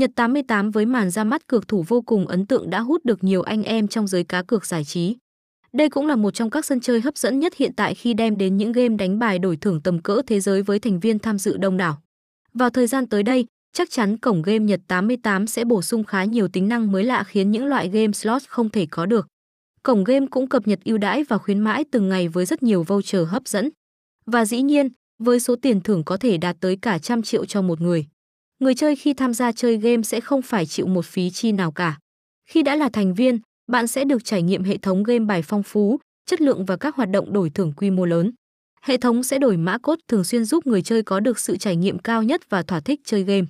Nhật 88 với màn ra mắt cược thủ vô cùng ấn tượng đã hút được nhiều anh em trong giới cá cược giải trí. Đây cũng là một trong các sân chơi hấp dẫn nhất hiện tại khi đem đến những game đánh bài đổi thưởng tầm cỡ thế giới với thành viên tham dự đông đảo. Vào thời gian tới đây, chắc chắn cổng game Nhật 88 sẽ bổ sung khá nhiều tính năng mới lạ khiến những loại game slot không thể có được. Cổng game cũng cập nhật ưu đãi và khuyến mãi từng ngày với rất nhiều voucher hấp dẫn. Và dĩ nhiên, với số tiền thưởng có thể đạt tới cả trăm triệu cho một người. Người chơi khi tham gia chơi game sẽ không phải chịu một phí chi nào cả. Khi đã là thành viên, bạn sẽ được trải nghiệm hệ thống game bài phong phú, chất lượng và các hoạt động đổi thưởng quy mô lớn. Hệ thống sẽ đổi mã cốt thường xuyên giúp người chơi có được sự trải nghiệm cao nhất và thỏa thích chơi game.